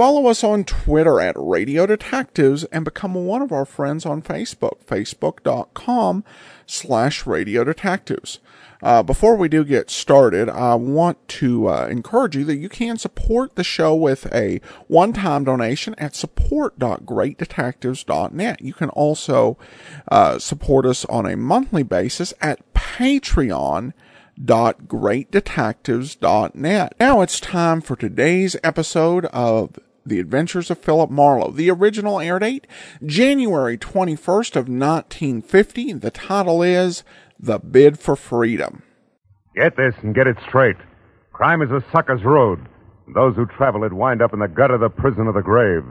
Follow us on Twitter at Radio Detectives and become one of our friends on Facebook, facebook.com slash Radio Detectives. Uh, before we do get started, I want to uh, encourage you that you can support the show with a one-time donation at support.greatdetectives.net. You can also uh, support us on a monthly basis at patreon.greatdetectives.net. Now it's time for today's episode of the Adventures of Philip Marlowe. The original air date, January 21st of 1950. The title is The Bid for Freedom. Get this and get it straight. Crime is a sucker's road. Those who travel it wind up in the gut of the prison of the grave.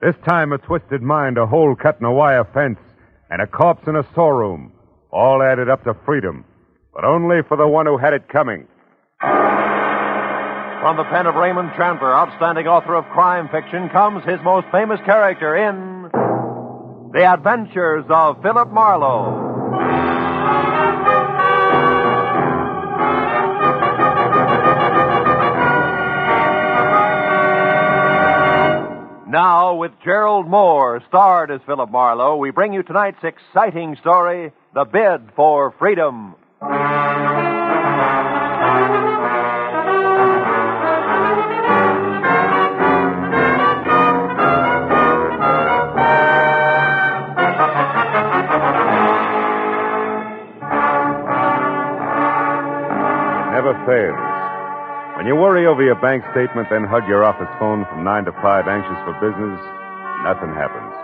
This time a twisted mind, a hole cut in a wire fence, and a corpse in a storeroom. All added up to freedom. But only for the one who had it coming. From the pen of Raymond Chandler, outstanding author of crime fiction, comes his most famous character in The Adventures of Philip Marlowe. Now, with Gerald Mohr, starred as Philip Marlowe, we bring you tonight's exciting story, The Bid for Freedom. Over your bank statement, then hug your office phone from 9 to 5, anxious for business, nothing happens.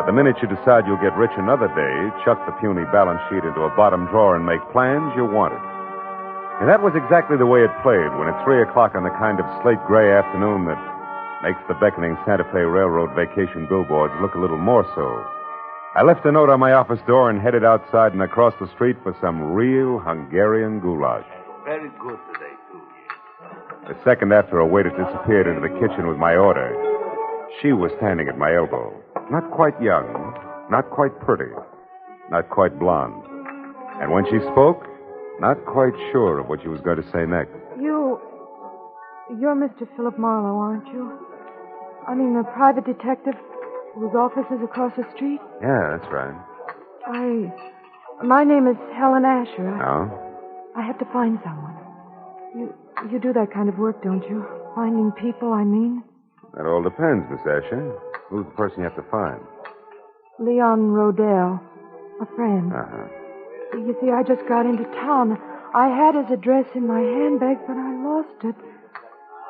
But the minute you decide you'll get rich another day, chuck the puny balance sheet into a bottom drawer and make plans, you want it. And that was exactly the way it played when at 3 o'clock on the kind of slate gray afternoon that makes the beckoning Santa Fe Railroad vacation billboards look a little more so. I left a note on my office door and headed outside and across the street for some real Hungarian goulash. Very good today. A second after a waiter disappeared into the kitchen with my order, she was standing at my elbow. Not quite young, not quite pretty, not quite blonde. And when she spoke, not quite sure of what she was going to say next. You. You're Mr. Philip Marlowe, aren't you? I mean, the private detective whose office is across the street? Yeah, that's right. I. My name is Helen Asher. Oh? I have to find someone. You. You do that kind of work, don't you? Finding people, I mean. That all depends, Miss Asher. Who's the person you have to find? Leon Rodell, a friend. Uh-huh. You see, I just got into town. I had his address in my handbag, but I lost it.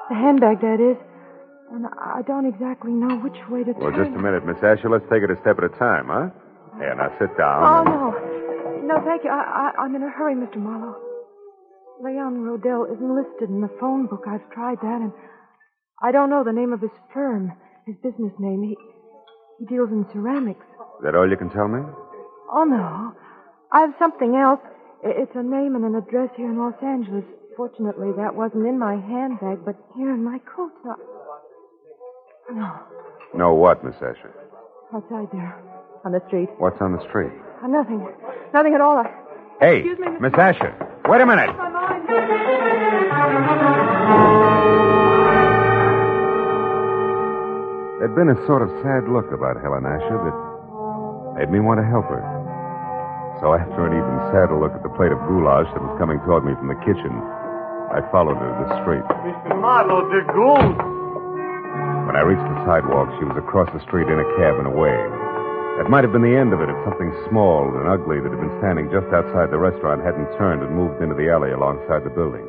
The handbag, that is. And I don't exactly know which way to Well, turn. Well, just a minute, Miss Asher. Let's take it a step at a time, huh? Here, now sit down. Oh, down. no. No, thank you. I, I, I'm in a hurry, Mr. Marlowe. Leon Rodell isn't listed in the phone book. I've tried that, and I don't know the name of his firm, his business name. He, he deals in ceramics. Is that all you can tell me? Oh, no. I have something else. It's a name and an address here in Los Angeles. Fortunately, that wasn't in my handbag, but here in my coat. Uh, No, No, what, Miss Asher? outside there, on the street. What's on the street? Uh, nothing. Nothing at all. I... Hey, Excuse me. Miss Asher. Wait a minute. There'd been a sort of sad look about Helen Asher that made me want to help her. So after an even sadder look at the plate of goulash that was coming toward me from the kitchen, I followed her to the street. Mr. Marlowe, the goose. When I reached the sidewalk, she was across the street in a cab and away. That might have been the end of it if something small and ugly that had been standing just outside the restaurant hadn't turned and moved into the alley alongside the building.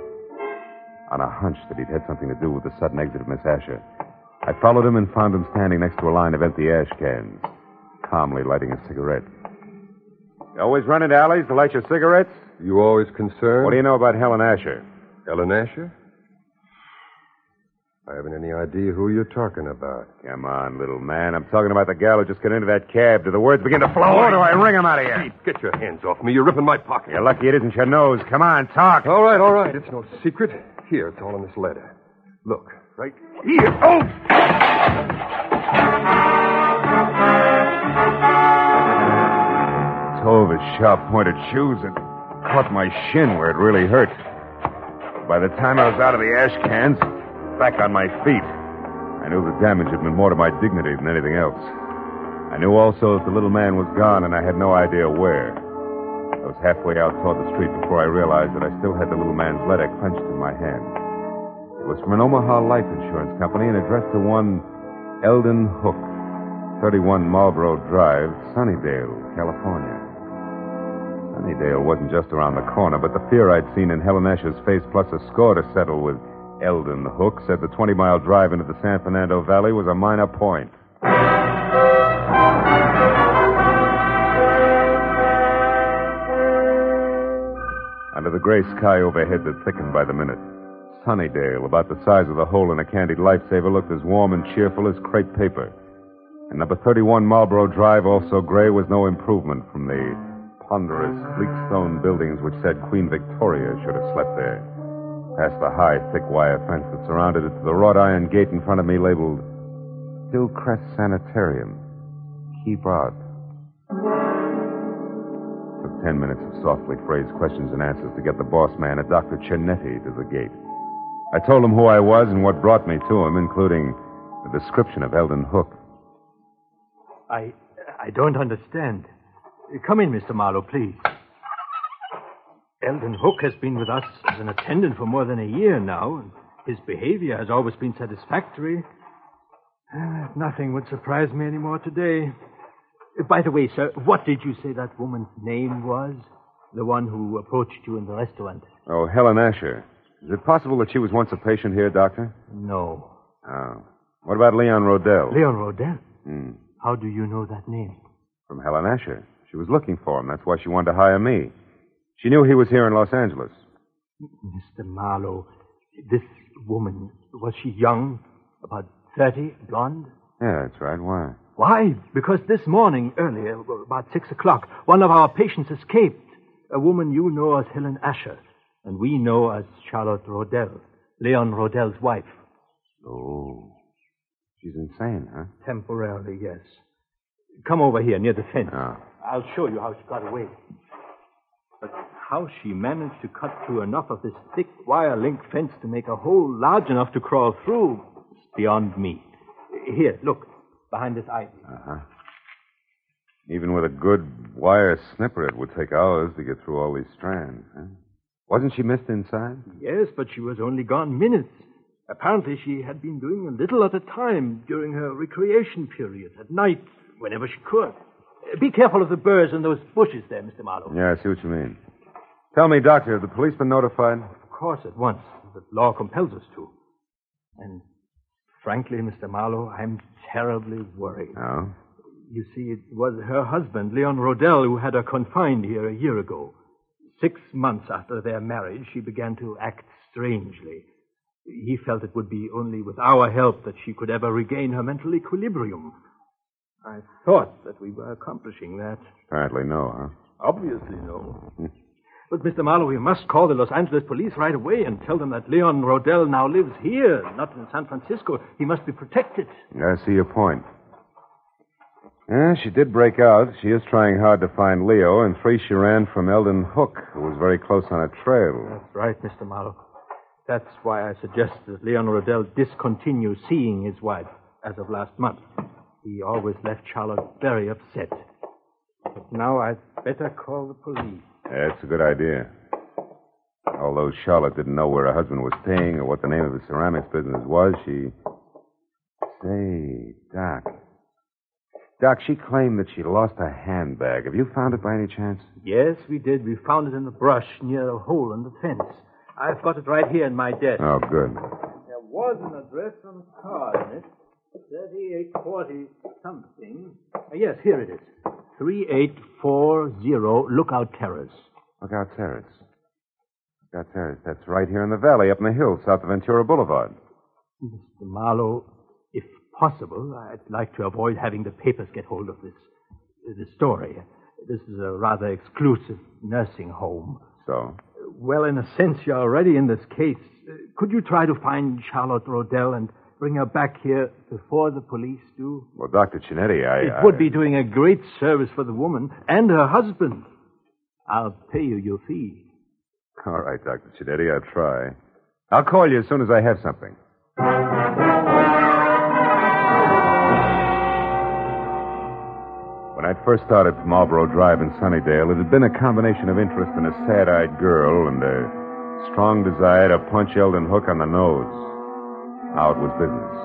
On a hunch that he'd had something to do with the sudden exit of Miss Asher, I followed him and found him standing next to a line of empty ash cans, calmly lighting a cigarette. You always run into alleys to light your cigarettes? You always concerned? What do you know about Helen Asher? Helen Asher? I haven't any idea who you're talking about. Come on, little man. I'm talking about the gal who just got into that cab. Do the words begin to flow, or do I wring 'em out of you? Get your hands off me. You're ripping my pocket. You're lucky it isn't your nose. Come on, talk. All right, all right. It's no secret. Here, it's all in this letter. Look, Right here. Oh! toe of his sharp pointed shoes and caught my shin where it really hurt. By the time I was out of the ash cans, back on my feet, I knew the damage had been more to my dignity than anything else. I knew also that the little man was gone and I had no idea where. I was halfway out toward the street before I realized that I still had the little man's letter clenched in my hand. It was from an Omaha life insurance company and addressed to one Eldon Hook, 31 Marlboro Drive, Sunnydale, California. Sunnydale wasn't just around the corner, but the fear I'd seen in Helen Asher's face, plus a score to settle with Eldon Hook, said the 20 mile drive into the San Fernando Valley was a minor point. Under the gray sky overhead that thickened by the minute, Sunnydale, about the size of the hole in a candied lifesaver, looked as warm and cheerful as crepe paper. And number 31 Marlboro Drive, also gray, was no improvement from the ponderous, bleak stone buildings which said Queen Victoria should have slept there. Past the high, thick wire fence that surrounded it to the wrought iron gate in front of me labeled Hillcrest Sanitarium. Keep out. Took ten minutes of softly phrased questions and answers to get the boss man, a Dr. Chinetti, to the gate. I told him who I was and what brought me to him, including the description of Eldon Hook. I I don't understand. Come in, Mr. Marlowe, please. Eldon Hook has been with us as an attendant for more than a year now, and his behavior has always been satisfactory. Uh, nothing would surprise me any more today. Uh, By the way, sir, what did you say that woman's name was? The one who approached you in the restaurant? Oh, Helen Asher. Is it possible that she was once a patient here, Doctor? No. Oh. What about Leon Rodell? Leon Rodell? Hmm. How do you know that name? From Helen Asher. She was looking for him. That's why she wanted to hire me. She knew he was here in Los Angeles. Mr. Marlowe, this woman, was she young? About 30, blonde? Yeah, that's right. Why? Why? Because this morning, earlier, about six o'clock, one of our patients escaped. A woman you know as Helen Asher, and we know as Charlotte Rodell, Leon Rodell's wife. Oh. She's insane, huh? Temporarily, yes. Come over here near the fence. Oh. I'll show you how she got away. But how she managed to cut through enough of this thick wire link fence to make a hole large enough to crawl through is beyond me. Here, look, behind this ivy. Uh-huh. Even with a good wire snipper, it would take hours to get through all these strands, huh? Wasn't she missed inside? Yes, but she was only gone minutes. Apparently, she had been doing a little at a time during her recreation period, at night, whenever she could. Be careful of the burrs and those bushes there, Mr. Marlowe. Yeah, I see what you mean. Tell me, Doctor, have the police been notified? Of course, at once. The law compels us to. And frankly, Mr. Marlowe, I'm terribly worried. No. You see, it was her husband, Leon Rodell, who had her confined here a year ago. Six months after their marriage, she began to act strangely. He felt it would be only with our help that she could ever regain her mental equilibrium. I thought that we were accomplishing that. Apparently no, huh? Obviously, no. But, Mr. Marlowe, we must call the Los Angeles police right away and tell them that Leon Rodell now lives here, not in San Francisco. He must be protected. I see your point. Yeah, she did break out. She is trying hard to find Leo, and free she ran from Eldon Hook, who was very close on a trail. That's right, Mr. Marlowe. That's why I suggest that Leon Rodell discontinue seeing his wife as of last month. He always left Charlotte very upset. But now I'd better call the police. That's a good idea. Although Charlotte didn't know where her husband was staying or what the name of the ceramics business was, she. Say, Doc. Doc, she claimed that she lost her handbag. Have you found it by any chance? Yes, we did. We found it in the brush near a hole in the fence. I've got it right here in my desk. Oh, good. There was an address on the card in it. 3840 something. Uh, yes, here it is. 3840 Lookout Terrace. Lookout Terrace. Lookout Terrace. That's right here in the valley, up in the hills, south of Ventura Boulevard. Mr. Marlowe, if possible, I'd like to avoid having the papers get hold of this, this story. This is a rather exclusive nursing home. So? Well, in a sense, you're already in this case. could you try to find Charlotte Rodell and bring her back here before the police do? Well, Dr. Chinetti, I. It I- would be doing a great service for the woman and her husband. I'll pay you your fee. All right, Dr. Chinetti, I'll try. I'll call you as soon as I have something. When I'd first started from Marlboro Drive in Sunnydale, it had been a combination of interest in a sad-eyed girl and a strong desire to punch Eldon Hook on the nose. Now it was business.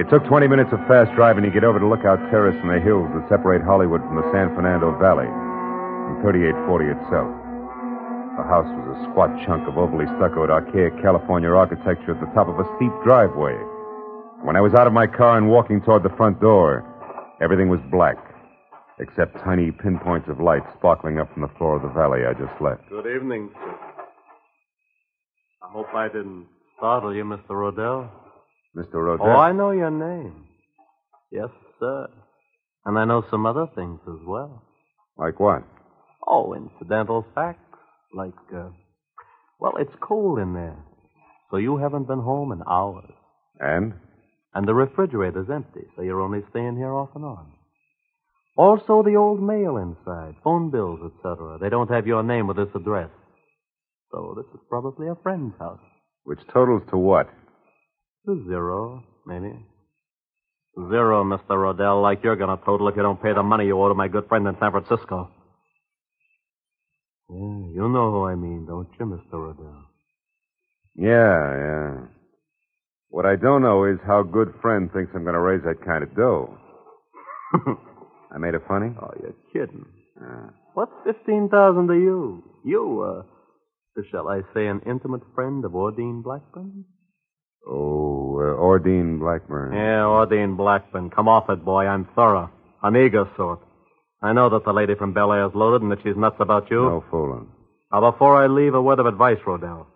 It took 20 minutes of fast driving to get over to Lookout Terrace in the hills that separate Hollywood from the San Fernando Valley, and 3840 itself. The house was a squat chunk of overly stuccoed, archaic California architecture at the top of a steep driveway. When I was out of my car and walking toward the front door, everything was black, except tiny pinpoints of light sparkling up from the floor of the valley I just left. Good evening, sir. I hope I didn't startle you, Mr. Rodell. Mr. Rodell. Oh, I know your name. Yes, sir. And I know some other things as well. Like what? Oh, incidental facts. Like, uh, well, it's cold in there. So you haven't been home in hours. And? And the refrigerator's empty, so you're only staying here off and on. Also, the old mail inside, phone bills, etc. They don't have your name or this address. So this is probably a friend's house. Which totals to what? Zero, maybe. Zero, Mr. Rodell, like you're going to total if you don't pay the money you owe to my good friend in San Francisco. Yeah, you know who I mean, don't you, Mr. Rodell? Yeah, yeah. What I don't know is how good friend thinks I'm going to raise that kind of dough. I made it funny? Oh, you're kidding. Uh, What's 15000 to you? You, uh, shall I say an intimate friend of Ordine Blackburn? Oh, uh, Ordine Blackburn. Yeah, Ordine Blackburn. Come off it, boy. I'm thorough. I'm eager sort. I know that the lady from Bel Air's loaded and that she's nuts about you. No fooling. Now, before I leave, a word of advice, Rodell.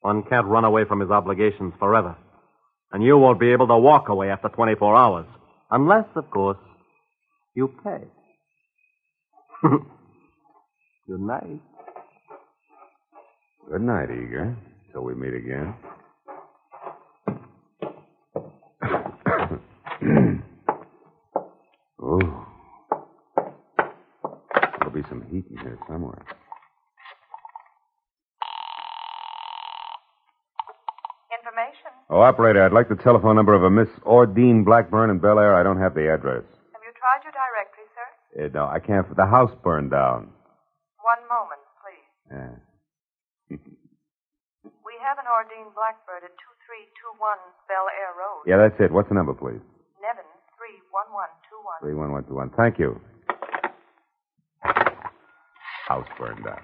One can't run away from his obligations forever. And you won't be able to walk away after 24 hours. Unless, of course, you pay. Good night. Good night, Eager. Till we meet again. Ooh. There'll be some heat in here somewhere. Information. Oh, operator, I'd like the telephone number of a Miss Ordine Blackburn in Bel Air. I don't have the address. Have you tried your directory, sir? Uh, no, I can't. The house burned down. One moment, please. Yeah. We have an Ordine Blackburn at 2321 Bel Air Road. Yeah, that's it. What's the number, please? Nevin 31121. 31121. Thank you. House burned down.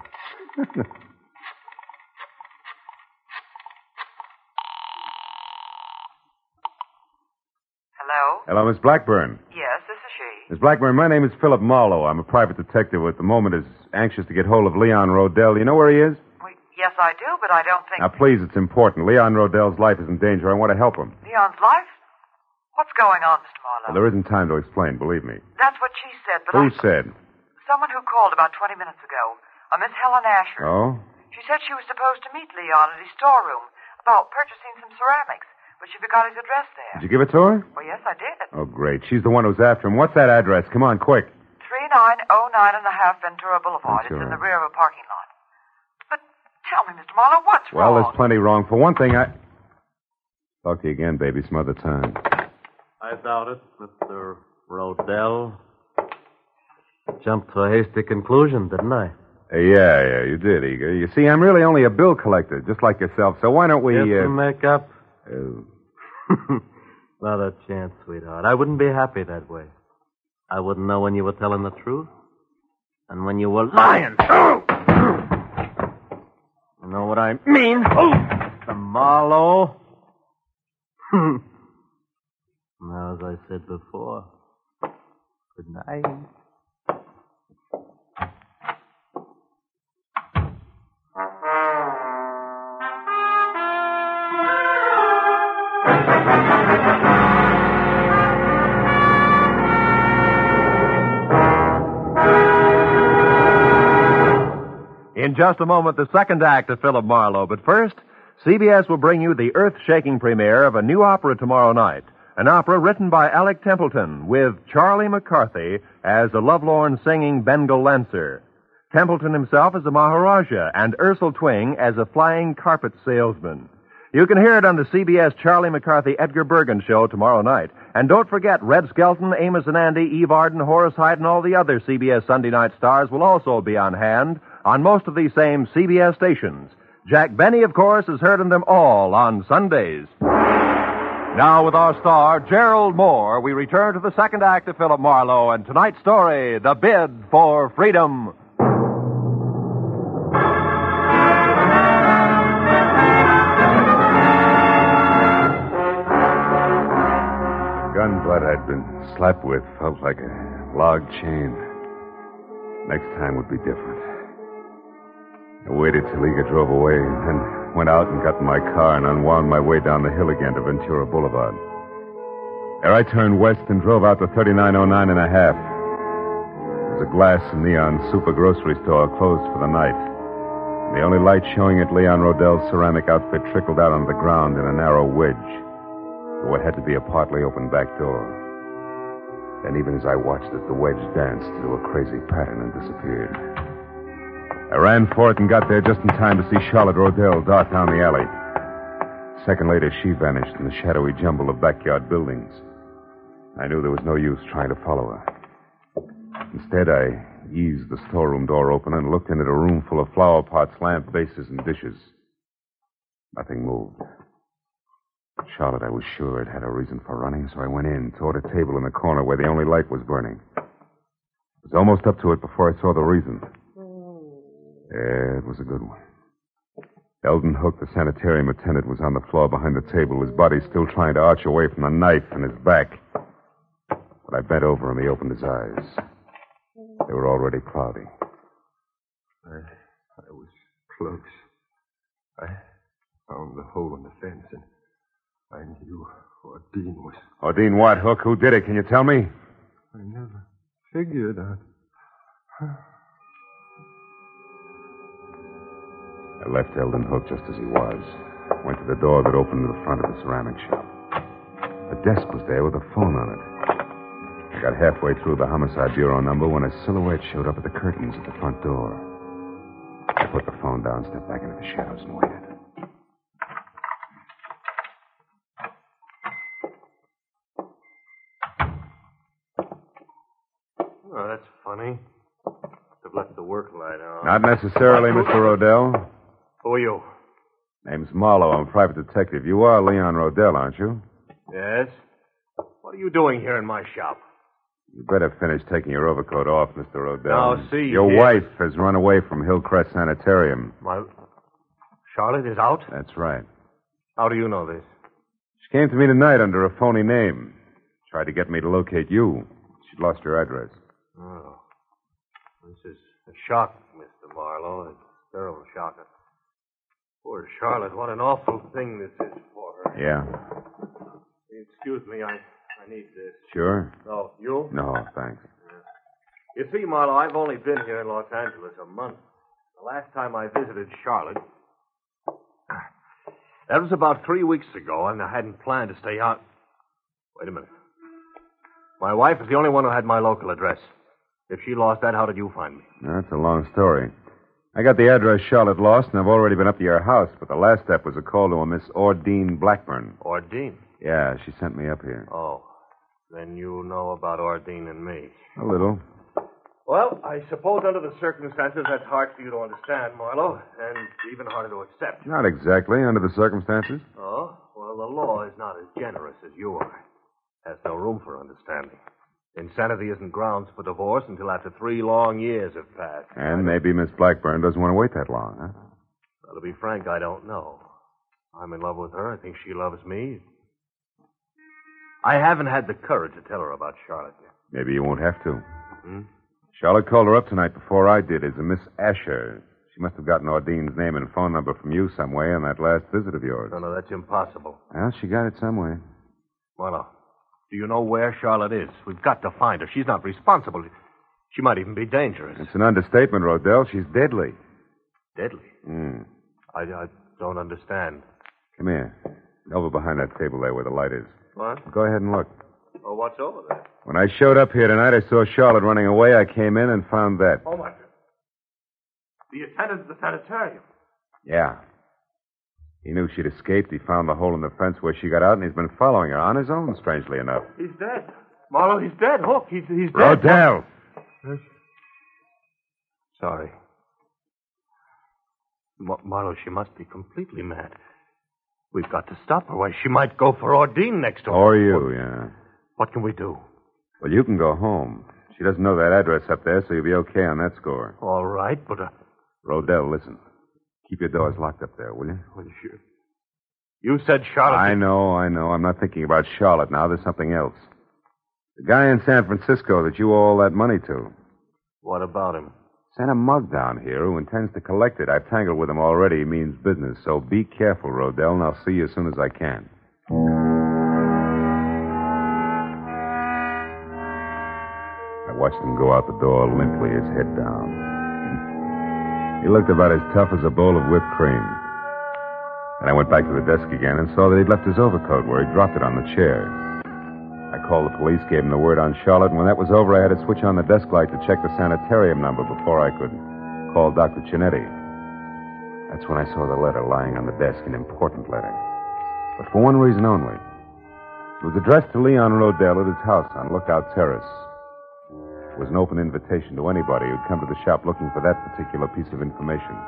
Hello? Hello, Miss Blackburn. Yes, this is she. Miss Blackburn, my name is Philip Marlowe. I'm a private detective who at the moment is anxious to get hold of Leon Rodell. You know where he is? Yes, I do, but I don't think. Now, please, it's important. Leon Rodell's life is in danger. I want to help him. Leon's life? What's going on, Mr. Marlowe? Well, there isn't time to explain, believe me. That's what she said, but Who I... said? Someone who called about 20 minutes ago. A Miss Helen Asher. Oh? She said she was supposed to meet Leon at his storeroom about purchasing some ceramics, but she forgot his address there. Did you give it to her? Well, yes, I did. Oh, great. She's the one who's after him. What's that address? Come on, quick. 3909 and a half Ventura Boulevard. That's It's in the rear of a parking lot. But tell me, Mr. Marlowe, what's Well, wrong? Well, there's plenty wrong. For one thing, I. Talk to you again, baby, some other time. I doubt it, Mr. Rodell. Jumped to a hasty conclusion, didn't I? Uh, yeah, yeah, you did, Eager. You see, I'm really only a bill collector, just like yourself. So why don't we? Get Uh, some makeup? uh, Not a chance, sweetheart. I wouldn't be happy that way. I wouldn't know when you were telling the truth and when you were lying. You know what I mean? The Marlowe. now, as I said before, good night. In just a moment, the second act of Philip Marlowe. But first, CBS will bring you the earth shaking premiere of a new opera tomorrow night. An opera written by Alec Templeton with Charlie McCarthy as the lovelorn singing Bengal Lancer. Templeton himself as a Maharaja and Ursel Twing as a flying carpet salesman. You can hear it on the CBS Charlie McCarthy Edgar Bergen show tomorrow night. And don't forget, Red Skelton, Amos and Andy, Eve Arden, Horace Heidt, and all the other CBS Sunday night stars will also be on hand on most of these same CBS stations. Jack Benny, of course, is heard in them all on Sundays. Now, with our star, Gerald Mohr, we return to the second act of Philip Marlowe and tonight's story, The Bid for Freedom. gun butt I'd been slapped with felt like a log chain. Next time would be different. I waited till Eager drove away, and then went out and got in my car and unwound my way down the hill again to Ventura Boulevard. There I turned west and drove out to 3909 and a half. There's a glass and neon super grocery store closed for the night. The only light showing at Leon Rodell's ceramic outfit trickled out on the ground in a narrow wedge to what had to be a partly open back door. Then, even as I watched it, the wedge danced to a crazy pattern and disappeared. I ran for it and got there just in time to see Charlotte Rodell dart down the alley. A second later, she vanished in the shadowy jumble of backyard buildings. I knew there was no use trying to follow her. Instead, I eased the storeroom door open and looked in at a room full of flower pots, lamp bases, and dishes. Nothing moved. Charlotte, I was sure, had had a reason for running, so I went in, toward a table in the corner where the only light was burning. I was almost up to it before I saw the reason. Yeah, it was a good one. Eldon Hook, the sanitarium attendant, was on the floor behind the table, his body still trying to arch away from the knife in his back. But I bent over him. He opened his eyes. They were already cloudy. I, I was close. I found the hole in the fence, and I knew Ordine was. Ordine what, Hook? Who did it? Can you tell me? I never figured out. I left Eldon Hook just as he was. Went to the door that opened to the front of the ceramic shop. A desk was there with a phone on it. I got halfway through the homicide bureau number when a silhouette showed up at the curtains at the front door. I put the phone down, stepped back into the shadows, and waited. Oh, that's funny. I've left the work light on. Not necessarily, Mr. Rodell. Who are you? Name's Marlowe. I'm a private detective. You are Leon Rodell, aren't you? Yes? What are you doing here in my shop? You better finish taking your overcoat off, Mr. Rodell. Now, see Your here. wife has run away from Hillcrest Sanitarium. My. Charlotte is out? That's right. How do you know this? She came to me tonight under a phony name. Tried to get me to locate you. She'd lost your address. Oh. This is a shock, Mr. Marlowe. A terrible shock. Poor Charlotte. What an awful thing this is for her. Yeah. Excuse me, I, I need this. Sure? Oh, you? No, thanks. You see, Marlowe, I've only been here in Los Angeles a month. The last time I visited Charlotte, that was about three weeks ago, and I hadn't planned to stay out. Wait a minute. My wife is the only one who had my local address. If she lost that, how did you find me? That's a long story. I got the address Charlotte lost, and I've already been up to your house, but the last step was a call to a Miss Ordine Blackburn. Ordine. Yeah, she sent me up here. Oh. Then you know about Ordine and me. A little. Well, I suppose under the circumstances that's hard for you to understand, Marlowe, and even harder to accept. Not exactly, under the circumstances. Oh? Well, the law is not as generous as you are. Has no room for understanding. Insanity isn't grounds for divorce until after three long years have passed. And maybe Miss Blackburn doesn't want to wait that long, huh? Well, to be frank, I don't know. I'm in love with her. I think she loves me. I haven't had the courage to tell her about Charlotte yet. Maybe you won't have to. Hmm? Charlotte called her up tonight before I did as a Miss Asher. She must have gotten Ordine's name and phone number from you some way on that last visit of yours. No, no, that's impossible. Well, she got it some way. Marlowe, do you know where Charlotte is? We've got to find her. She's not responsible. She might even be dangerous. It's an understatement, Rodell. She's deadly. Deadly. Hmm. I, I, don't understand. Come here. Over behind that table there where the light is. What? Go ahead and look. Oh, what's over there? When I showed up here tonight, I saw Charlotte running away. I came in and found that. Oh, my. The attendant at the sanitarium. Yeah. He knew she'd escaped. He found the hole in the fence where she got out, and he's been following her on his own, strangely enough. He's dead. Marlowe, he's dead. Look, he's, he's dead. Rodell! Yes? Sorry. Mar- Marlowe, she must be completely mad. We've got to stop her. Why, she might go for Ordine next door. Or you, yeah. What can we do? Well, you can go home. She doesn't know that address up there, so you'll be okay on that score. All right, but uh, Rodell, listen. Keep your doors locked up there, will you? well, you, you said Charlotte. I know, I know. I'm not thinking about Charlotte now. There's something else. The guy in San Francisco that you owe all that money to. What about him? Sent a mug down here who intends to collect it. I've tangled with him already. He means business. So be careful, Rodell, and I'll see you as soon as I can. I watched him go out the door limply, his head down. He looked about as tough as a bowl of whipped cream. And I went back to the desk again and saw that he'd left his overcoat where he dropped it on the chair. I called the police, gave him the word on Charlotte, and when that was over, I had to switch on the desk light to check the sanitarium number before I could call Dr. Chinetti. That's when I saw the letter lying on the desk, an important letter. But for one reason only. It was addressed to Leon Rodell at his house on Lookout Terrace. It was an open invitation to anybody who'd come to the shop looking for that particular piece of information.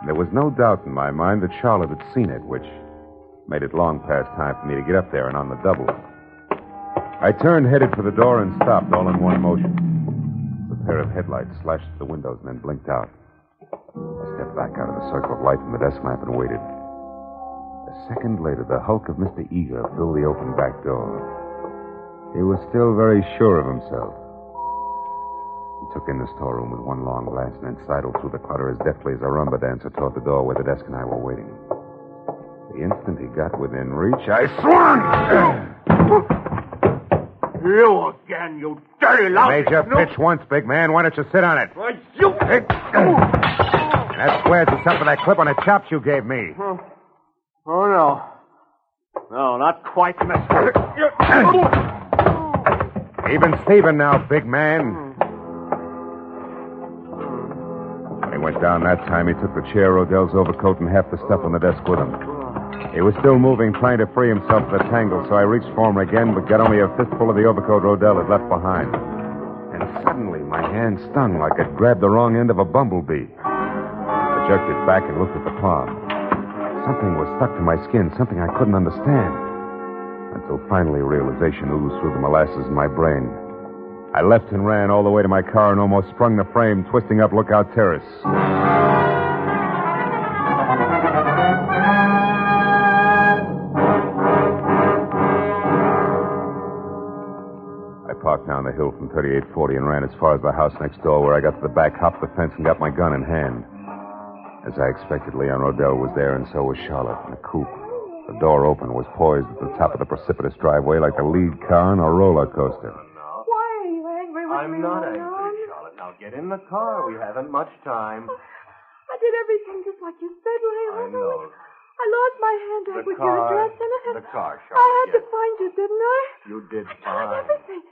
And there was no doubt in my mind that Charlotte had seen it, which made it long past time for me to get up there and on the double. I turned, headed for the door, and stopped all in one motion. The pair of headlights slashed the windows and then blinked out. I stepped back out of the circle of light from the desk lamp and waited. A second later, the hulk of Mr. Eager filled the open back door. He was still very sure of himself. He took in the storeroom with one long glance and then sidled through the clutter as deftly as a rumba dancer toward the door where the desk and I were waiting. The instant he got within reach, I swung! You again, you dirty lousy. Made your pitch once, big man. Why don't you sit on it? Why, you... That squares us up for that clip on the chops you gave me. Oh, oh, no. No, not quite, mister. Even Steven now, big man. Went down that time, he took the chair, Rodell's overcoat, and half the stuff on the desk with him. He was still moving, trying to free himself of the tangle, so I reached for him again, but got only a fistful of the overcoat Rodell had left behind. And suddenly, my hand stung like I'd grabbed the wrong end of a bumblebee. I jerked it back and looked at the palm. Something was stuck to my skin, something I couldn't understand. Until finally realization oozed through the molasses in my brain. I left and ran all the way to my car and almost sprung the frame, twisting up Lookout Terrace. I parked down the hill from 3840 and ran as far as the house next door, where I got to the back, hopped the fence, and got my gun in hand. As I expected, Leon Rodell was there, and so was Charlotte in a coupe. The door open was poised at the top of the precipitous driveway like the lead car on a roller coaster. I'm not angry, Charlotte. Now get in the car. We haven't much time. I did everything just like you said, Leon. I know. I lost my handbag with your address in it. the car, I Charlotte, had to find you, didn't I? You did I tried fine. everything.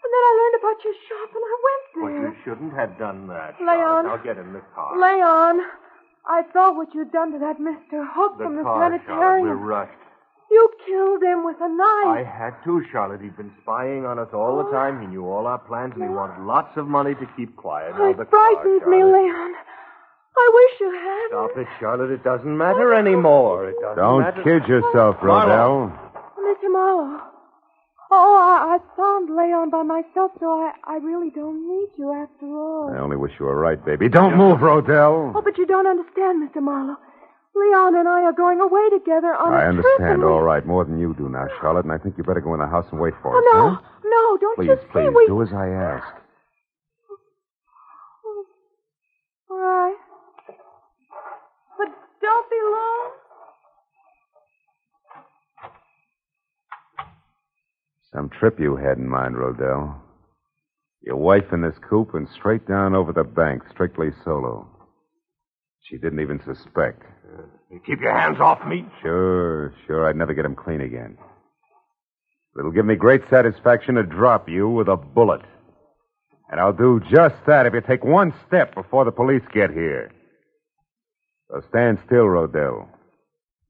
And then I learned about your shop and I went there. you shouldn't have done that. Leon. Charlotte. Now get in the car. Leon, I saw what you'd done to that Mr. Hook the from the car, Charlotte. sanitarium. We're rushed. You killed him with a knife. I had to, Charlotte. He'd been spying on us all the oh. time. He knew all our plans, and he wanted lots of money to keep quiet. Now, it the car, frightens me, Charlotte. Leon. I wish you hadn't. Stop it, Charlotte. It doesn't matter oh. anymore. It doesn't matter. Don't matter. kid yourself, Rodell. Mr. Marlowe. Oh, I, I found Leon by myself, so I, I really don't need you after all. I only wish you were right, baby. Don't move, Rodell. Oh, but you don't understand, Mr. Marlowe. Leon and I are going away together on I a understand and we- all right, more than you do now, Charlotte, and I think you better go in the house and wait for Oh, us. no, huh? no, don't Please, you see please, we... do as I ask. All right. But don't be long. Some trip you had in mind, Rodell. Your wife in this coupe and straight down over the bank, strictly solo. She didn't even suspect. Keep your hands off me. Sure, sure. I'd never get him clean again. It'll give me great satisfaction to drop you with a bullet. And I'll do just that if you take one step before the police get here. So stand still, Rodell.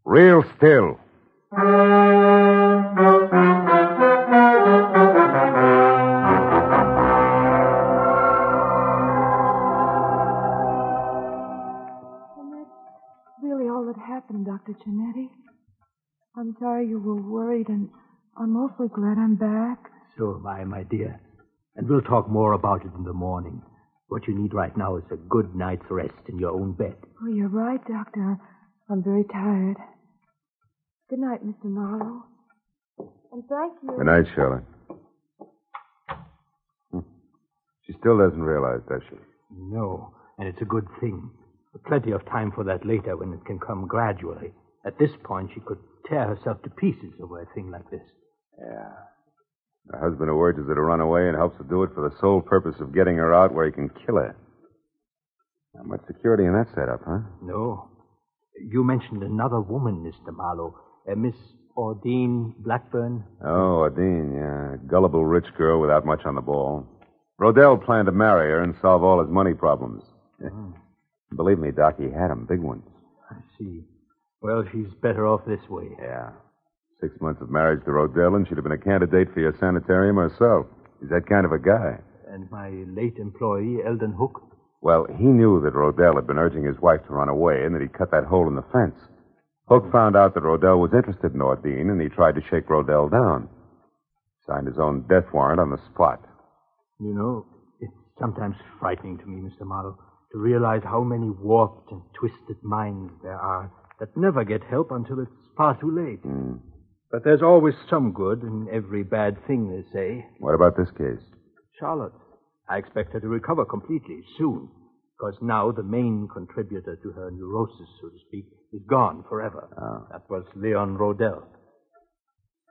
Real still. Happened, Dr. I'm sorry you were worried, and I'm awfully glad I'm back. So am I, my dear. And we'll talk more about it in the morning. What you need right now is a good night's rest in your own bed. Oh, you're right, Doctor. I'm very tired. Good night, Mr. Marlowe. And thank you. Good night, Charlotte. Hmm. She still doesn't realize, does she? No, and it's a good thing. Plenty of time for that later when it can come gradually. At this point, she could tear herself to pieces over a thing like this. Yeah. Her husband who urges her to run away and helps her do it for the sole purpose of getting her out where he can kill her. Not much security in that setup, huh? No. You mentioned another woman, Mr. Marlowe. Uh, Miss Ordine Blackburn. Oh, Adine, yeah. Gullible rich girl without much on the ball. Rodell planned to marry her and solve all his money problems. Believe me, Doc, he had 'em, big ones. I see. Well, she's better off this way. Yeah. Six months of marriage to Rodell, and she'd have been a candidate for your sanitarium herself. He's that kind of a guy. And my late employee, Eldon Hook. Well, he knew that Rodell had been urging his wife to run away and that he'd cut that hole in the fence. Hook found out that Rodell was interested in Ordine, and he tried to shake Rodell down. Signed his own death warrant on the spot. You know, it's sometimes frightening to me, Mr. Marlowe, to realize how many warped and twisted minds there are that never get help until it's far too late. Hmm. But there's always some good in every bad thing, they say. What about this case? Charlotte. I expect her to recover completely soon, because now the main contributor to her neurosis, so to speak, is gone forever. Oh. That was Leon Rodell.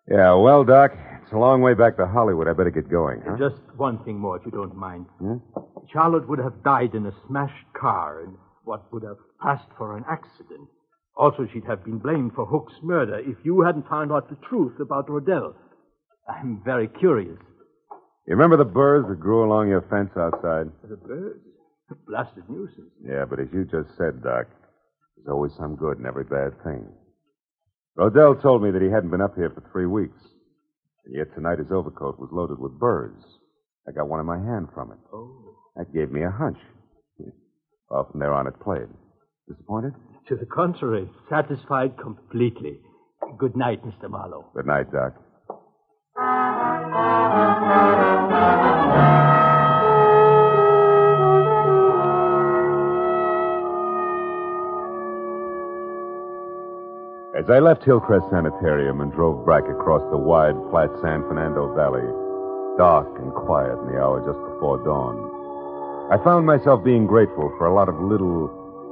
Yeah, well, Doc, it's a long way back to Hollywood. I better get going, huh? Just one thing more, if you don't mind. Hmm? Charlotte would have died in a smashed car in what would have passed for an accident. Also, she'd have been blamed for Hook's murder if you hadn't found out the truth about Rodell. I'm very curious. You remember the birds that grew along your fence outside? The birds? A blasted nuisance. Yeah, but as you just said, Doc, there's always some good in every bad thing. Rodell told me that he hadn't been up here for three weeks. And yet tonight his overcoat was loaded with birds. I got one in my hand from it. Oh. That gave me a hunch. Off from there on, it played. Disappointed? To the contrary, satisfied completely. Good night, Mr. Marlowe. Good night, Doc. As I left Hillcrest Sanitarium and drove back across the wide, flat San Fernando Valley, dark and quiet in the hour just before dawn, I found myself being grateful for a lot of little,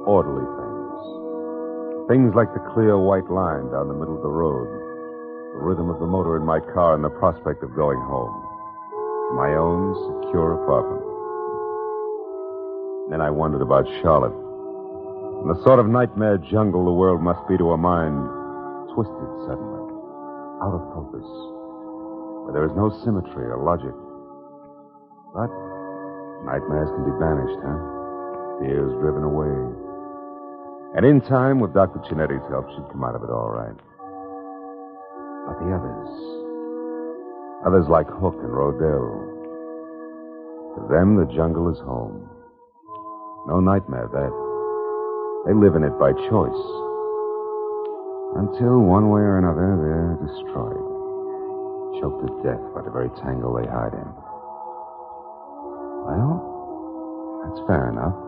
orderly things. Things like the clear white line down the middle of the road, the rhythm of the motor in my car, and the prospect of going home to my own secure apartment. Then I wondered about Charlotte and the sort of nightmare jungle the world must be to a mind twisted suddenly, out of focus, where there is no symmetry or logic. But nightmares can be banished, huh? Fears driven away. And in time, with Dr. Chinetti's help, she'd come out of it all right. But the others, others like Hook and Rodell, to them the jungle is home. No nightmare, that. They live in it by choice. Until, one way or another, they're destroyed. Choked to death by the very tangle they hide in. Well, that's fair enough.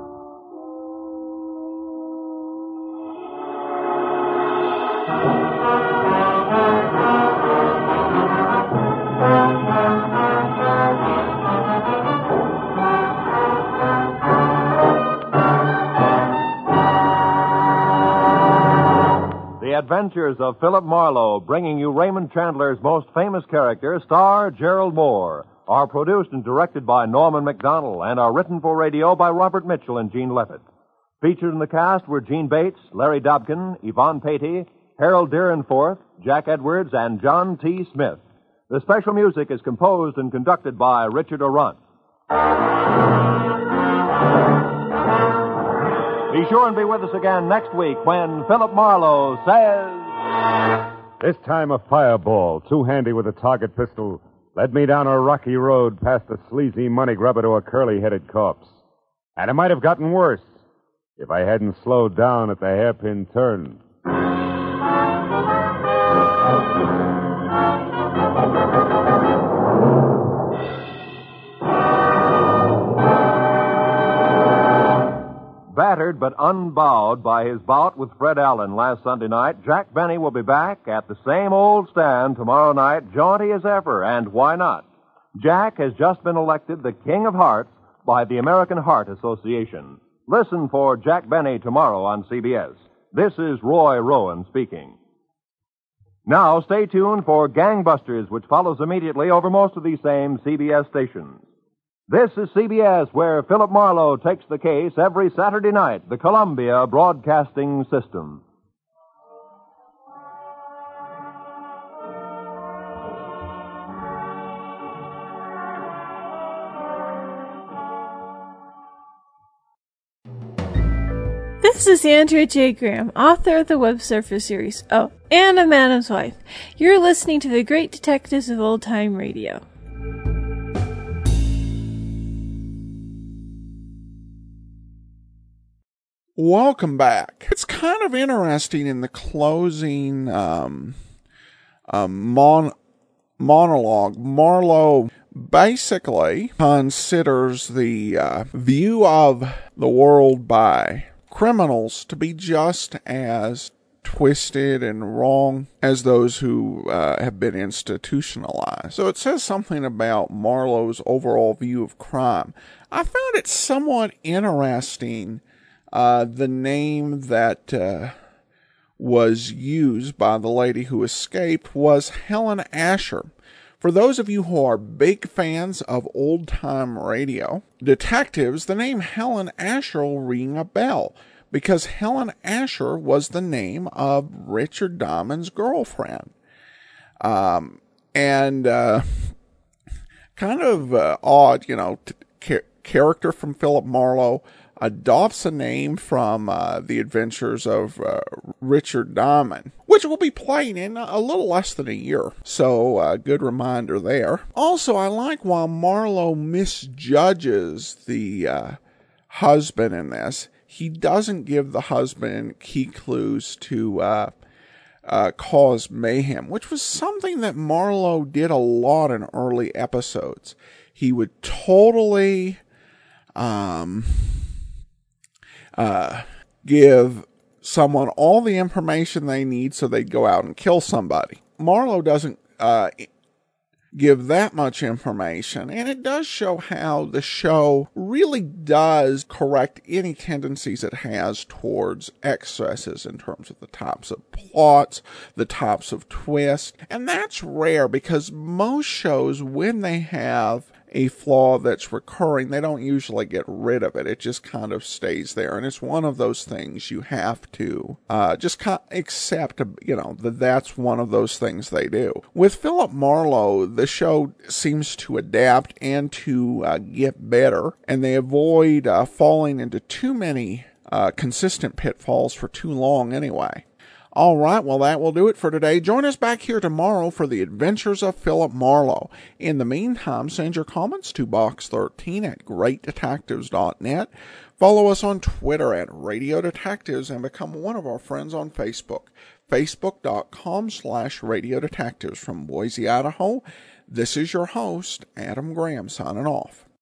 Adventures of Philip Marlowe, bringing you Raymond Chandler's most famous character, star Gerald Mohr, are produced and directed by Norman Macdonnell and are written for radio by Robert Mitchell and Gene Levitt. Featured in the cast were Jeanne Bates, Larry Dobkin, Yvonne Peattie, Harold Dryenforth, Jack Edwards, and John T. Smith. The special music is composed and conducted by Richard Aurandt. Be sure and be with us again next week when Philip Marlowe says. This time a fireball, too handy with a target pistol, led me down a rocky road past a sleazy money grubber to a curly headed corpse. And it might have gotten worse if I hadn't slowed down at the hairpin turn. Battered but unbowed by his bout with Fred Allen last Sunday night, Jack Benny will be back at the same old stand tomorrow night, jaunty as ever, and why not? Jack has just been elected the King of Hearts by the American Heart Association. Listen for Jack Benny tomorrow on CBS. This is Roy Rowan speaking. Now stay tuned for Gangbusters, which follows immediately over most of these same CBS stations. This is CBS, where Philip Marlowe takes the case every Saturday night, the Columbia Broadcasting System. This is Andrea J. Graham, author of the Web Surfer series. Oh, and a Madam's Wife. You're listening to the Great Detectives of Old Time Radio. Welcome back. It's kind of interesting in the closing um, um, mon- monologue. Marlowe basically considers the uh, view of the world by criminals to be just as twisted and wrong as those who uh, have been institutionalized. So it says something about Marlowe's overall view of crime. I found it somewhat interesting uh, the name that uh, was used by the lady who escaped was Helen Asher. For those of you who are big fans of old time radio, detectives, the name Helen Asher will ring a bell because Helen Asher was the name of Richard Diamond's girlfriend. Um, and uh, kind of uh, odd, you know, t- character from Philip Marlowe adopts a name from uh, the adventures of uh, Richard Diamond, which will be playing in a little less than a year. So, uh, good reminder there. Also, I like while Marlowe misjudges the uh, husband in this, he doesn't give the husband key clues to uh, uh, cause mayhem, which was something that Marlowe did a lot in early episodes. He would totally um, uh, give someone all the information they need so they'd go out and kill somebody. Marlowe doesn't uh, give that much information, and it does show how the show really does correct any tendencies it has towards excesses in terms of the types of plots, the types of twists, and that's rare because most shows, when they have a flaw that's recurring, they don't usually get rid of it. It just kind of stays there. And it's one of those things you have to uh, just kind of accept, you know, that that's one of those things they do. With Philip Marlowe, the show seems to adapt and to uh, get better, and they avoid uh, falling into too many uh, consistent pitfalls for too long anyway. All right, well, that will do it for today. Join us back here tomorrow for the adventures of Philip Marlowe. In the meantime, send your comments to box13 at greatdetectives.net. Follow us on Twitter at Radio Detectives and become one of our friends on Facebook. Facebook.com slash Radio Detectives from Boise, Idaho. This is your host, Adam Graham, signing off.